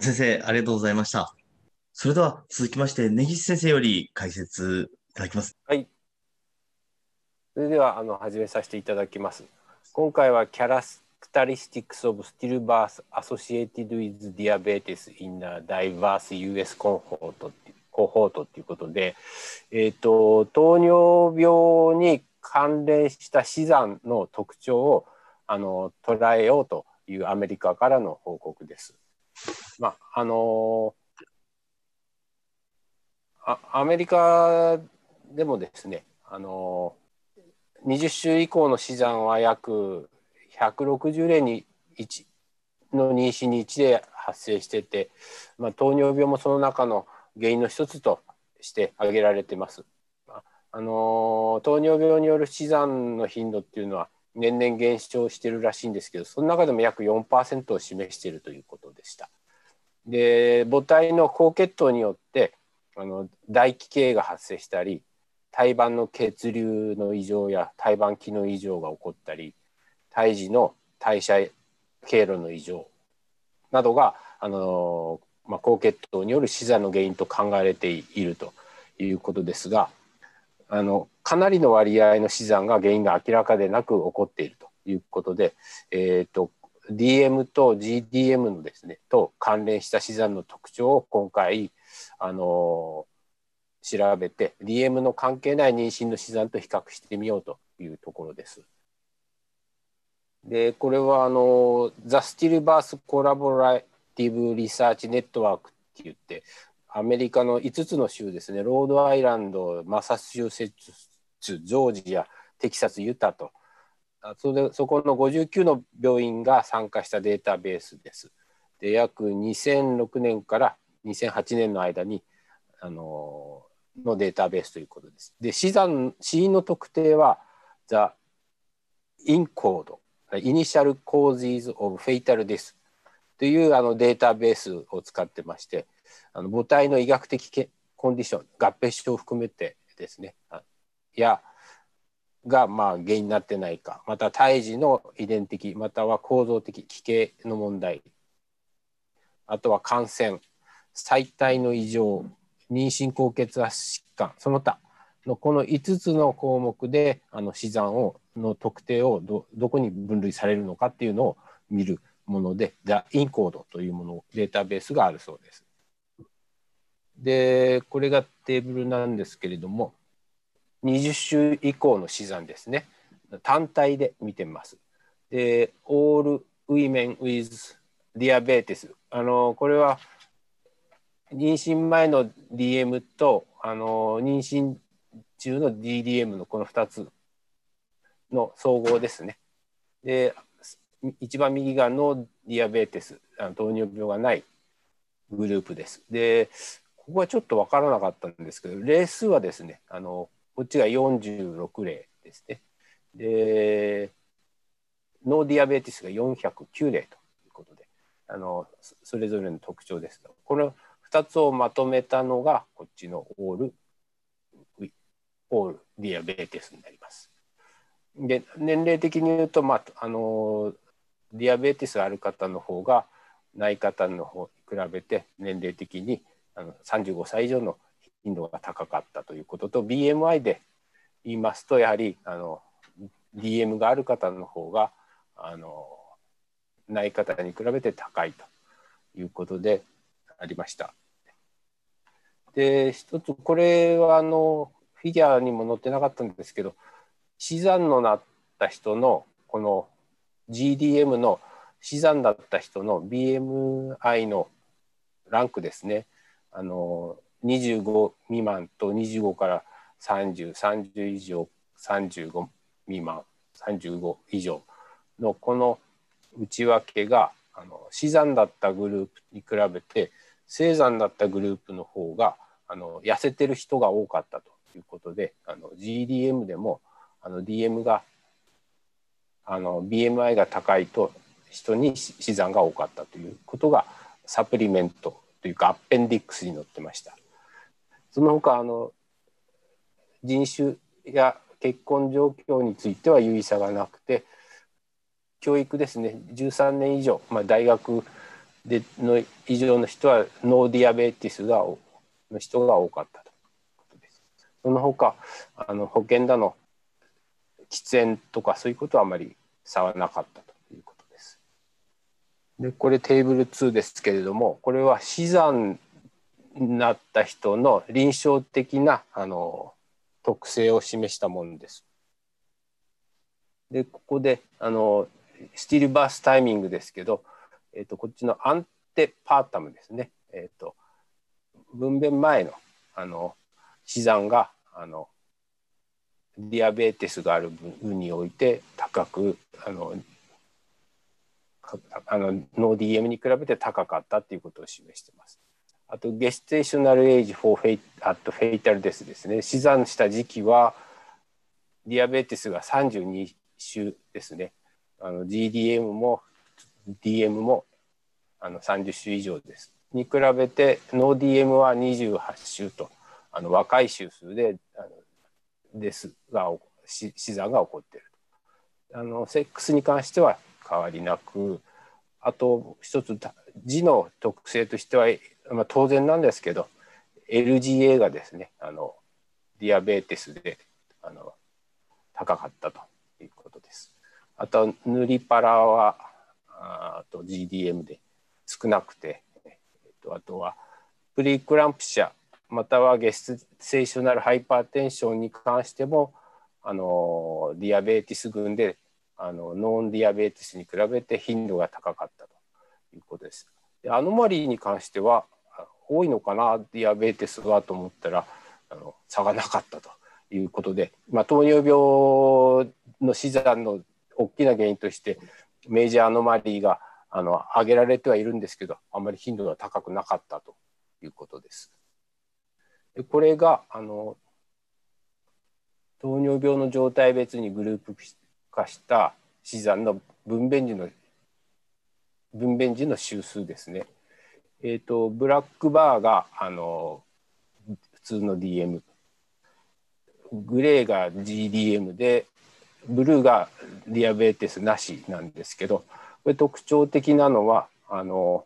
先生、ありがとうございました。それでは続きまして、根岸先生より解説いただきます。はい。それでは、あの、始めさせていただきます。今回はキャラクタリスティックスオブスティルバースアソシエイティドウィズディアベーティスインナーダイバース US コンホートコホートっていうことで、えーと、糖尿病に関連した死産の特徴をあの捉えようというアメリカからの報告です。まああのあアメリカでもですねあの20週以降の死産は約160例に1の妊娠に1で発生してて、まあ、糖尿病もその中の原因の一つとして挙げられてます。あの糖尿病による死産の頻度っていうのは年々減少してるらしいんですけどその中でも約4%を示しているということでした。で母体の高血糖によってあの唾液系が発生したり胎盤の血流の異常や胎盤機能異常が起こったり胎児の代謝経路の異常などがあの、まあ、高血糖による死産の原因と考えられているということですがあのかなりの割合の死産が原因が明らかでなく起こっているということで、えーと、DM と GDM のですねと関連した死産の特徴を今回あの調べて DM の関係ない妊娠の死産と比較してみようというところです。でこれはあのザ・スティルバース・コラボラティブ・リサーチ・ネットワークって言ってアメリカの5つの州ですねロードアイランドマサチューセッツジョージアテキサスユタとそれそこの59の病院が参加したデータベースです。で約2006年から2008年の間にあののデータベースということです。で、死産、死因の特定は、The INCODE、Initial Causes of Fatal Death というあのデータベースを使ってまして、あの母体の医学的コンディション、合併症を含めてですね、や、がまあ原因になってないか、また胎児の遺伝的、または構造的、奇形の問題、あとは感染、最体の異常、妊娠高血圧疾患。その他のこの5つの項目であの死産をの特定をどどこに分類されるのかっていうのを見るもので The Encode というものデータベースがあるそうです。でこれがテーブルなんですけれども20週以降の死産ですね単体で見てます。で All Women with Diabetes あのこれは妊娠前の DM とあの妊娠中の DDM のこの2つの総合ですね。で一番右が no diabetes あの糖尿病がないグループです。でここはちょっと分からなかったんですけど例数はですねあのこっちが46例ですね。で no diabetes が409例ということであのそれぞれの特徴です。この2つをまとめたのがこっちのオールオールディアベーティスになります。で年齢的に言うと、まあ、あのディアベーティスある方の方がない方の方に比べて年齢的にあの35歳以上の頻度が高かったということと BMI で言いますとやはりあの DM がある方の方があのない方に比べて高いということでありました。で一つこれはあのフィギュアにも載ってなかったんですけど死産のなった人のこの GDM の死産だった人の BMI のランクですねあの25未満と25から3030以上35未満35以上のこの内訳があの死産だったグループに比べて生産だったグループの方があの痩せてる人が多かったということであの GDM でもあの DM があの BMI が高いと人に死産が多かったということがサプリメントというかアッペンディックスに載ってました。その他あの人種や結婚状況については有意差がなくて教育ですね13年以上、まあ、大学での以上の人は no diabetes がの人が多かったということです。その他あの保険だの喫煙とかそういうことはあまり差はなかったということです。でこれテーブル2ですけれどもこれは死産なった人の臨床的なあの特性を示したものです。でここであの stillbirth timing ですけど、えーと、こっちの antepartum ですね、えーと、分娩前のあの死産があの diabetes がある分において高くあのあのノー DM に比べて高かったということを示してます。あと gestational age for fe at fetal death ですね。死産した時期は diabetes が32週ですね。あの GDM も DM もあの30週以上です。に比べてノー DM は28週とあの若い週数であのですが死産が起こっている。あのセックスに関しては変わりなくあと一つ字の特性としては、まあ、当然なんですけど LGA がですねあのディアベーテスであの高かったということです。あと塗りパラはあと GDM で少なくて、えっと、あとはプリクランプシャまたはゲスセーショナルハイパーテンションに関してもあの diabetes 群であの non-diabetes に比べて頻度が高かったということです。で anomaly に関しては多いのかな diabetes はと思ったらあの差がなかったということで、まあ、糖尿病の死産の大きな原因として major anomaly があの挙げられてはいるんですけどあんまり頻度が高くなかったということです。でこれがあの糖尿病の状態別にグループ化した死産の分娩時の分娩時の周数ですね。えーと、ブラックバーがあの普通の DM グレーが GDM でブルーがディアベーテスなしなんですけどこれ特徴的なのはあの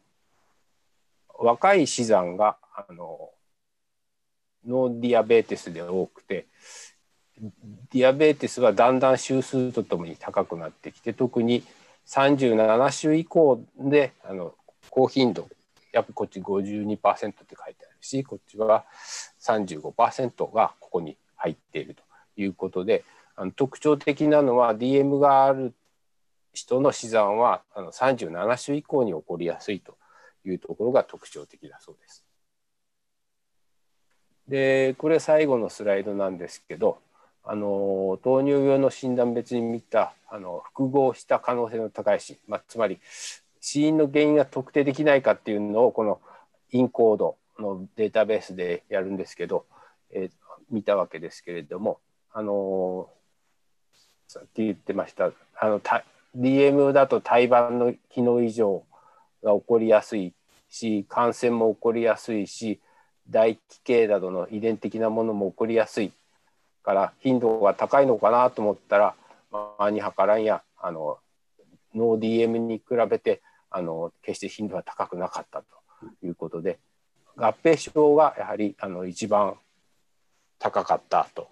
若い死産があの no diabetes で多くて diabetes はだんだん週数とともに高くなってきて特に37週以降であの高頻度やっぱこっち52%って書いてあるしこっちは35%がここに入っているということであの特徴的なのは DM がある人の死産はあの37週以降に起こりやすいというところが特徴的だそうです。でこれ最後のスライドなんですけどあの糖尿病の診断別に見たあの複合した可能性の高い死、まあ、つまり死因の原因が特定できないかっていうのをこのインコードのデータベースでやるんですけど、えー、見たわけですけれどもあのさっき言ってましたあの DM だと胎盤の機能異常が起こりやすいし感染も起こりやすいし唾液系などの遺伝的なものも起こりやすいから頻度が高いのかなと思ったらマニハカランやあのノー DM に比べてあの決して頻度は高くなかったということで合併症がやはりあの一番高かったと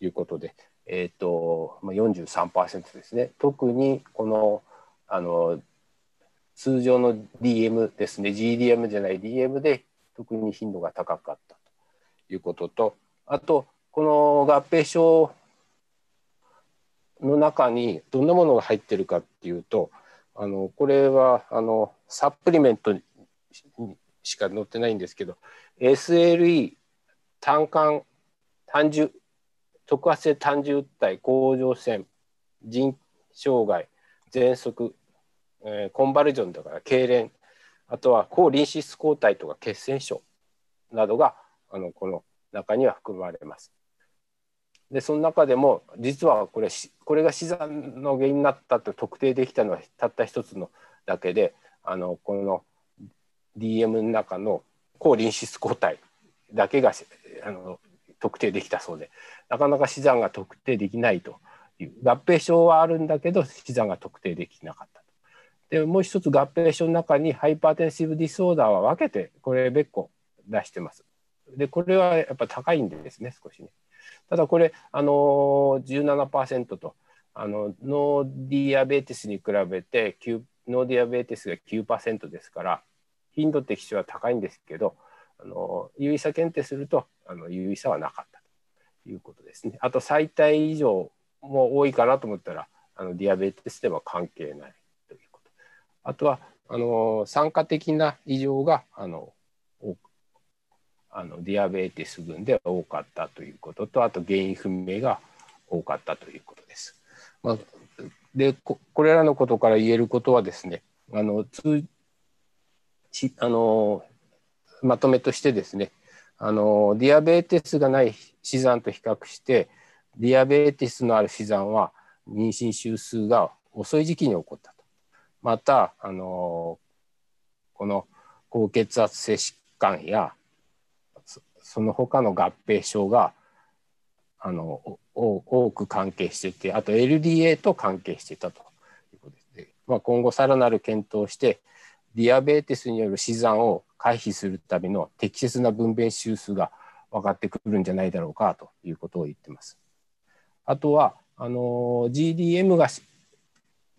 いうことでえーとまあ、43%ですね。特にこのあの通常の DM ですね。GDM じゃない DM で特に頻度が高かったということとあとこの合併症の中にどんなものが入ってるかっていうとあのこれはあのサプリメントにしか載ってないんですけど SLE 単管単純特発性単純訴え甲状腺腎障害喘息えー、コンバルジョンだから痙攣あとは抗リンシス抗体とか血栓症などがあのこの中には含まれます。でその中でも実はこれこれが死産の原因になったと特定できたのはたった一つのだけであのこの DM の中の抗リンシス抗体だけがあの特定できたそうでなかなか死産が特定できないという合併症はあるんだけど死産が特定できなかったと。でもう一つ合併症の中にハイパーテンシブディソーダーは分けてこれ別個出してます。でこれはやっぱ高いんですね少しね。ただこれあのー17%とあの no diabetes に比べて no diabetes が9%ですから頻度的には高いんですけどあの有意差検定するとあの有意差はなかったということですね。あと臍帯異常も多いかなと思ったらあの diabetes でも関係ないということ。あとはあの産科的な異常があのあの diabetes 群で多かったということとあと原因不明が多かったということです。まあ、でこれらのことから言えることはですねあの通あのまとめとしてですねあの diabetes がない死産と比較して diabetes のある死産は妊娠周数が遅い時期に起こったと。またあのこの高血圧性疾患やその他の合併症があの多く関係しててあと LDA と関係していたということです、まあ、今後さらなる検討をしてディアベーテスによる死産を回避するための適切な分娩周数が分かってくるんじゃないだろうかということを言ってます。あとはあの GDM が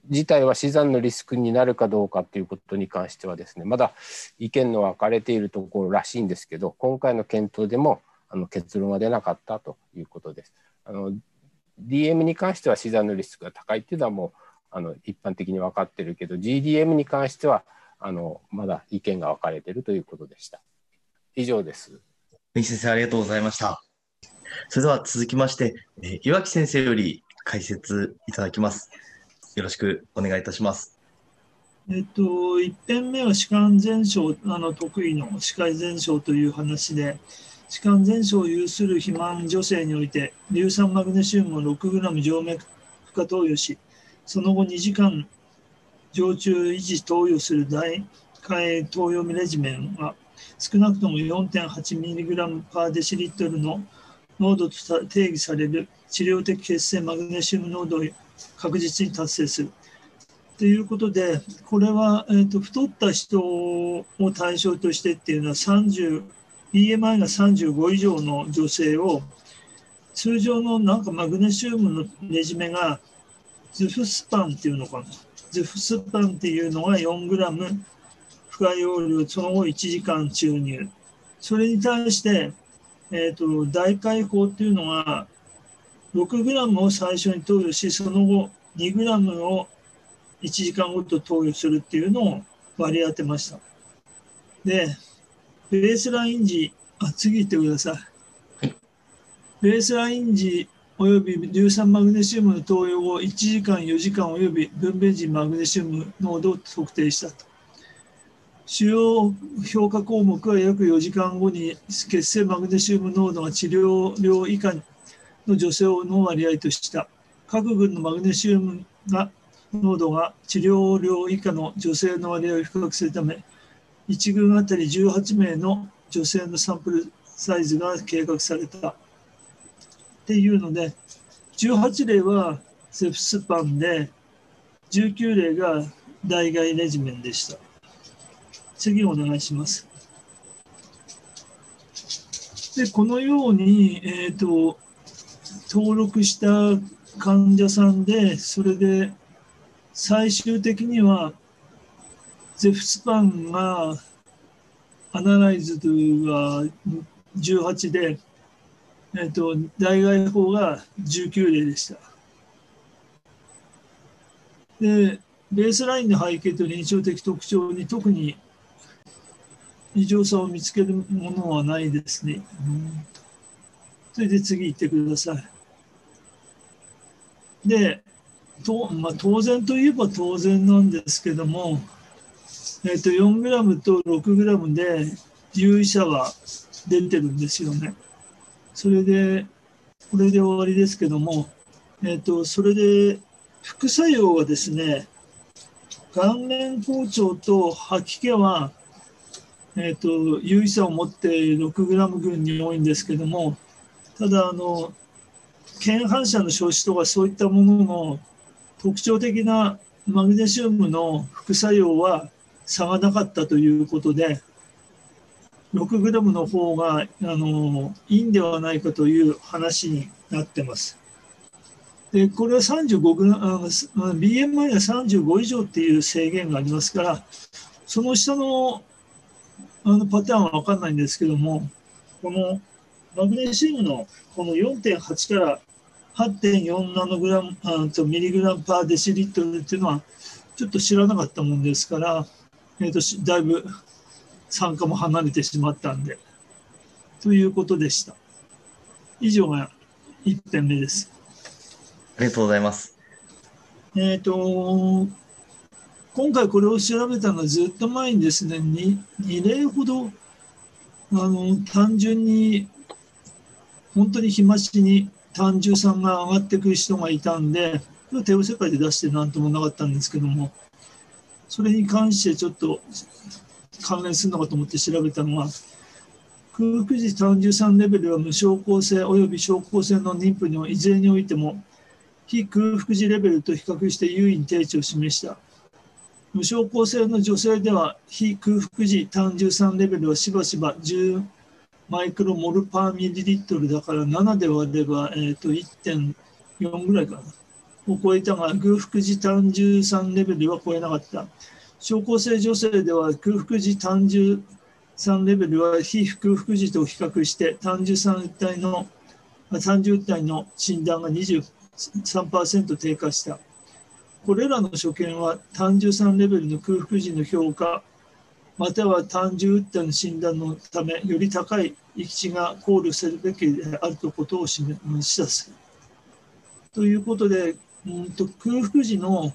自体は死産のリスクになるかどうかということに関してはですねまだ意見の分かれているところらしいんですけど今回の検討でもあの結論は出なかったということです。あの DM に関しては死産のリスクが高いっていうのはもうあの一般的に分かってるけど GDM に関してはあのまだ意見が分かれているということでした。以上です。先生ありがとうございました。それでは続きまして、えー、岩木先生より解説いただきます。よろしくお願いいたします。えっと、1編目は歯間全症あの得意の歯科医全症という話で、歯間全症を有する肥満女性において、硫酸マグネシウムを 6g 静脈負荷投与し、その後2時間常駐維持投与する大替投与レジメンは、少なくとも 4.8mg パーデシリットルの濃度と定義される治療的血清マグネシウム濃度確実に達成する。ということで、これは、えーと、太った人を対象としてっていうのは30、BMI が35以上の女性を、通常のなんかマグネシウムのねじめが、ズフスパンっていうのかな。ズフスパンっていうのが4グラム、不可容量、その後1時間注入。それに対して、えーと、大解放っていうのが6グラムを最初に投与し、その後2グラムを1時間ごと投与するっていうのを割り当てました。で、ベースライン時、あ、次行ってください。ベースライン時および硫酸マグネシウムの投与後1時間、4時間および分娩時マグネシウム濃度を測定したと。主要評価項目は約4時間後に血清マグネシウム濃度が治療量以下の女性の割合とした。各群のマグネシウムが濃度が治療量以下の女性の割合を比較するため、1群あたり18名の女性のサンプルサイズが計画された。っていうので、18例はセフスパンで、19例が代替レジメンでした。次お願いします。で、このように、えっ、ー、と、登録した患者さんで、それで最終的には、ゼフスパンがアナライズが18で、えっ、ー、と、代替法が19例でした。で、ベースラインの背景と臨床的特徴に特に異常さを見つけるものはないですね。それで次行ってください。で、とまあ、当然といえば当然なんですけども、えー、と4グラムと6グラムで有意差は出てるんですよね。それで、これで終わりですけども、えー、とそれで副作用はですね、顔面包丁と吐き気は、えーと、有意差を持って6グラム群に多いんですけども、ただあの、腱反射の消失とかそういったものの特徴的なマグネシウムの副作用は差がなかったということで、6グラムの方があのいいんではないかという話になってます。でこれは35グラム、BMI が35以上っていう制限がありますから、その下のあのパターンは分かんないんですけども、このマグネシウムのこの4.8から8.4ナノグラムあとミリグラムパーデシリットルっていうのはちょっと知らなかったもんですから、えーと、だいぶ参加も離れてしまったんで。ということでした。以上が1点目です。ありがとうございます。えっ、ー、と、今回これを調べたのはずっと前にですね、2, 2例ほどあの単純に本当に日増しに単純さんが上がってくる人がいたんで、帝王世界で出してなんともなかったんですけども、それに関してちょっと関連するのかと思って調べたのは、空腹時単純酸レベルは無症候性及び症候性の妊婦にいずれにおいても、非空腹時レベルと比較して優位に定値を示した。無症候性の女性では、非空腹時単純酸レベルはしばしば10マイクロモルパーミリリットルだから7で割れば、えー、と1.4ぐらいかな。を超えたが、空腹時単純酸レベルは超えなかった。症候性女性では空腹時単純酸レベルは非空腹時と比較して単純酸体の単純体の診断が23%低下した。これらの所見は単純酸レベルの空腹時の評価または単純打の診断のため、より高い域値が考慮するべきであるということを示す。ということで、うんと空腹時の、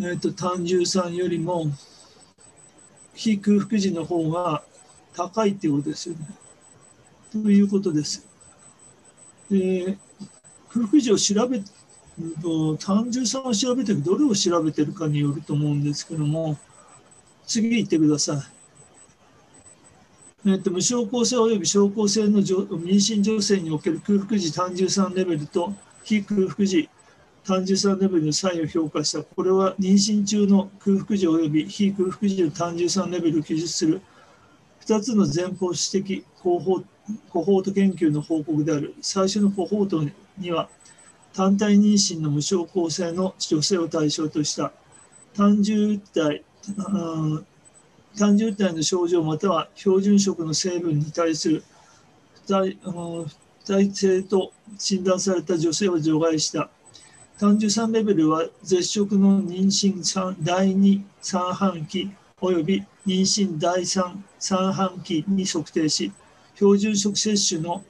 えーと、単純酸よりも非空腹時の方が高いということですよね。ということです。で空腹時を調べうん単純酸を調べてどれを調べてるかによると思うんですけども、次行ってください。えっと、無症候性及び症候性の妊娠女性における空腹時単純酸レベルと非空腹時単純酸レベルの差異を評価した。これは妊娠中の空腹時及び非空腹時の単純酸レベルを記述する2つの前方指摘コホコホート研究の報告である。最初のコホートには単体妊娠の無症候性の女性を対象とした単純体単純体の症状または標準色の成分に対する体体性と診断された女性を除外した単純酸レベルは絶食の妊娠第2三半期及び妊娠第3三半期に測定し標準食摂取の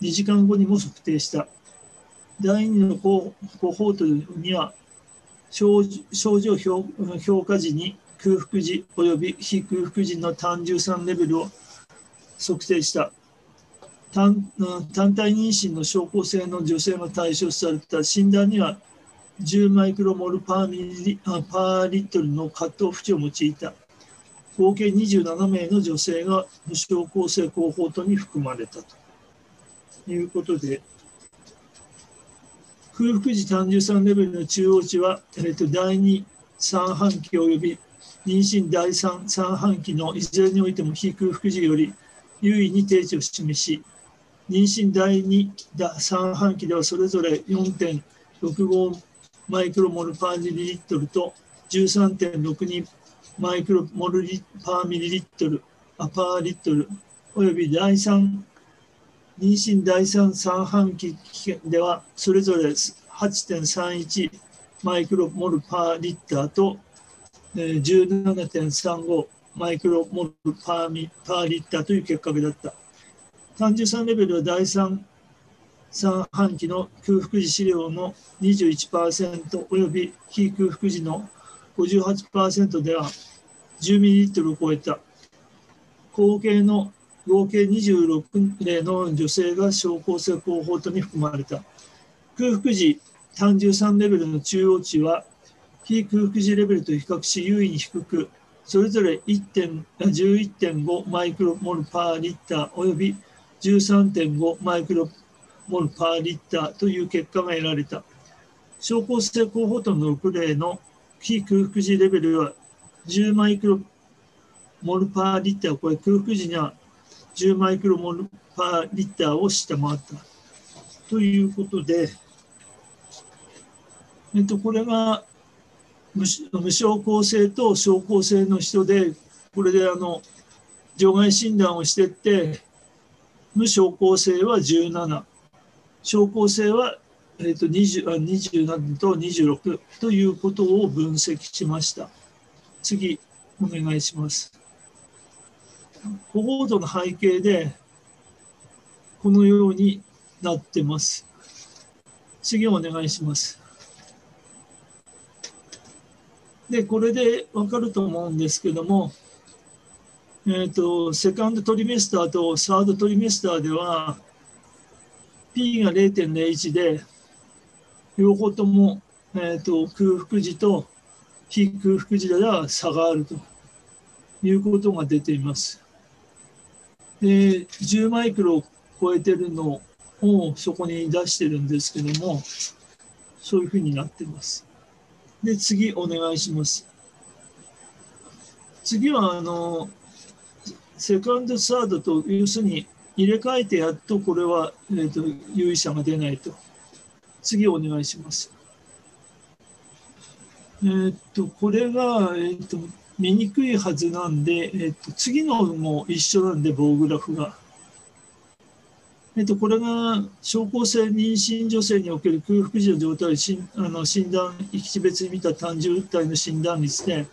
2時間後にも測定した。第2のコホートには症状評価時に空腹時及び非空腹時の単純酸レベルを測定した。単体妊娠の症候性の女性が対象された診断には10マイクロモルパーミリパーリットルのカットオフ値を用いた。合計27名の女性が無症候性候補とに含まれたと。いうことで空腹時単純酸レベルの中央値は、えー、と第2三半期及び妊娠第3三半期のいずれにおいても非空腹時より優位に定値を示し、妊娠第2三半期ではそれぞれ4.65マイクロモルパーミリリットルと13.62マイクロモルリパーミリリットル、アパーリットル、および第3、妊娠第3三半期ではそれぞれ8.31マイクロモルパーリッターと17.35マイクロモルパーミパーリッターという結果だった。単純酸レベルは第3三半期の空腹時飼料の21%および非空腹時の58%では 10ml を超えた合計の合計26例の女性が症候性候補とに含まれた空腹時単純3レベルの中央値は非空腹時レベルと比較し優位に低くそれぞれ11.5マイクロモルパーリッターおよび13.5マイクロモルパーリッターという結果が得られた。症候性候補との6例の非空腹時レベルは10マイクロモルパーリッターを超え、空腹時には10マイクロモルパーリッターを下回った。ということで、えっと、これが無症候性と症候性の人で、これであの除外診断をしてって、無症候性は17、症候性は、えー、とと27と26ということを分析しました。次、お願いします。保護度の背景で、このようになってます。次お願いします。で、これでわかると思うんですけども、え、ー、と、セカンドトリメスターとサードトリメスターでは、P が0.01で、両方とも、えーと、空腹時と非空腹時では差があるということが出ています。で10マイクロを超えてるのをそこに出してるんですけども、そういうふうになってます。で、次お願いします。次は、あの、セカンド、サードと、要するに入れ替えてやっとこれは、えーと、有意差が出ないと。次お願いします。えっ、ー、と、これが、えっ、ー、と、見にくいはずなんで、えっ、ー、と、次のも一緒なんで、棒グラフが。えっと、これが症候性妊娠女性における空腹時の状態をしあの診断、一別に見た単純体の診断率で、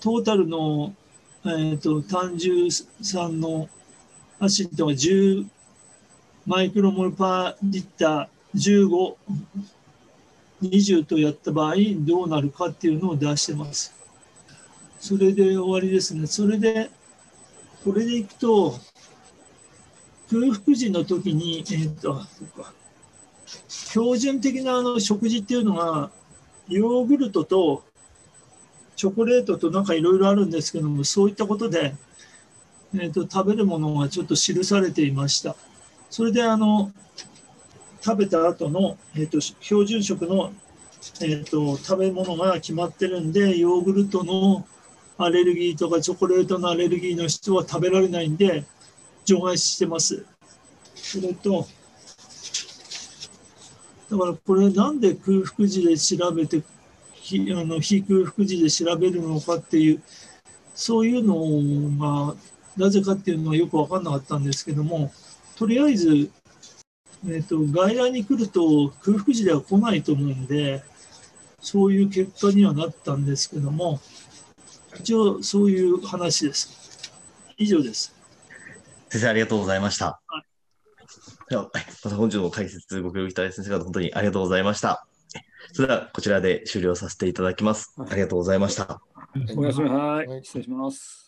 トータルの、えっと、単純酸のアシッドが10マイクロモルパーリッター15、20とやった場合どうなるかっていうのを出してます。それで終わりですね。それで、これでいくと、空腹時の時に、えー、っと、標準的なあの食事っていうのが、ヨーグルトとチョコレートとなんかいろいろあるんですけども、そういったことで、えーと、食べるものがちょっと記されていました。それであの食べた後の、えーと、標準食の、えーと、食べ物が決まってるんで、ヨーグルトのアレルギーとかチョコレートのアレルギーの人は食べられないんで、除外してます。それと、だからこれなんで空腹時で調べて、非あの非空腹時で調べるのかっていう、そういうのがなぜかっていうのはよく分かんなかったんですけども、とりあえず、えーと、外来に来ると空腹時では来ないと思うんで、そういう結果にはなったんですけども、一応そういう話です。以上です。先生、ありがとうございました。はい、では、また本日の解説ご協力いただいた先生方、本当にありがとうございました。それでは、こちらで終了させていただきます。ありがとうございました。おやすみ、はい。失礼します。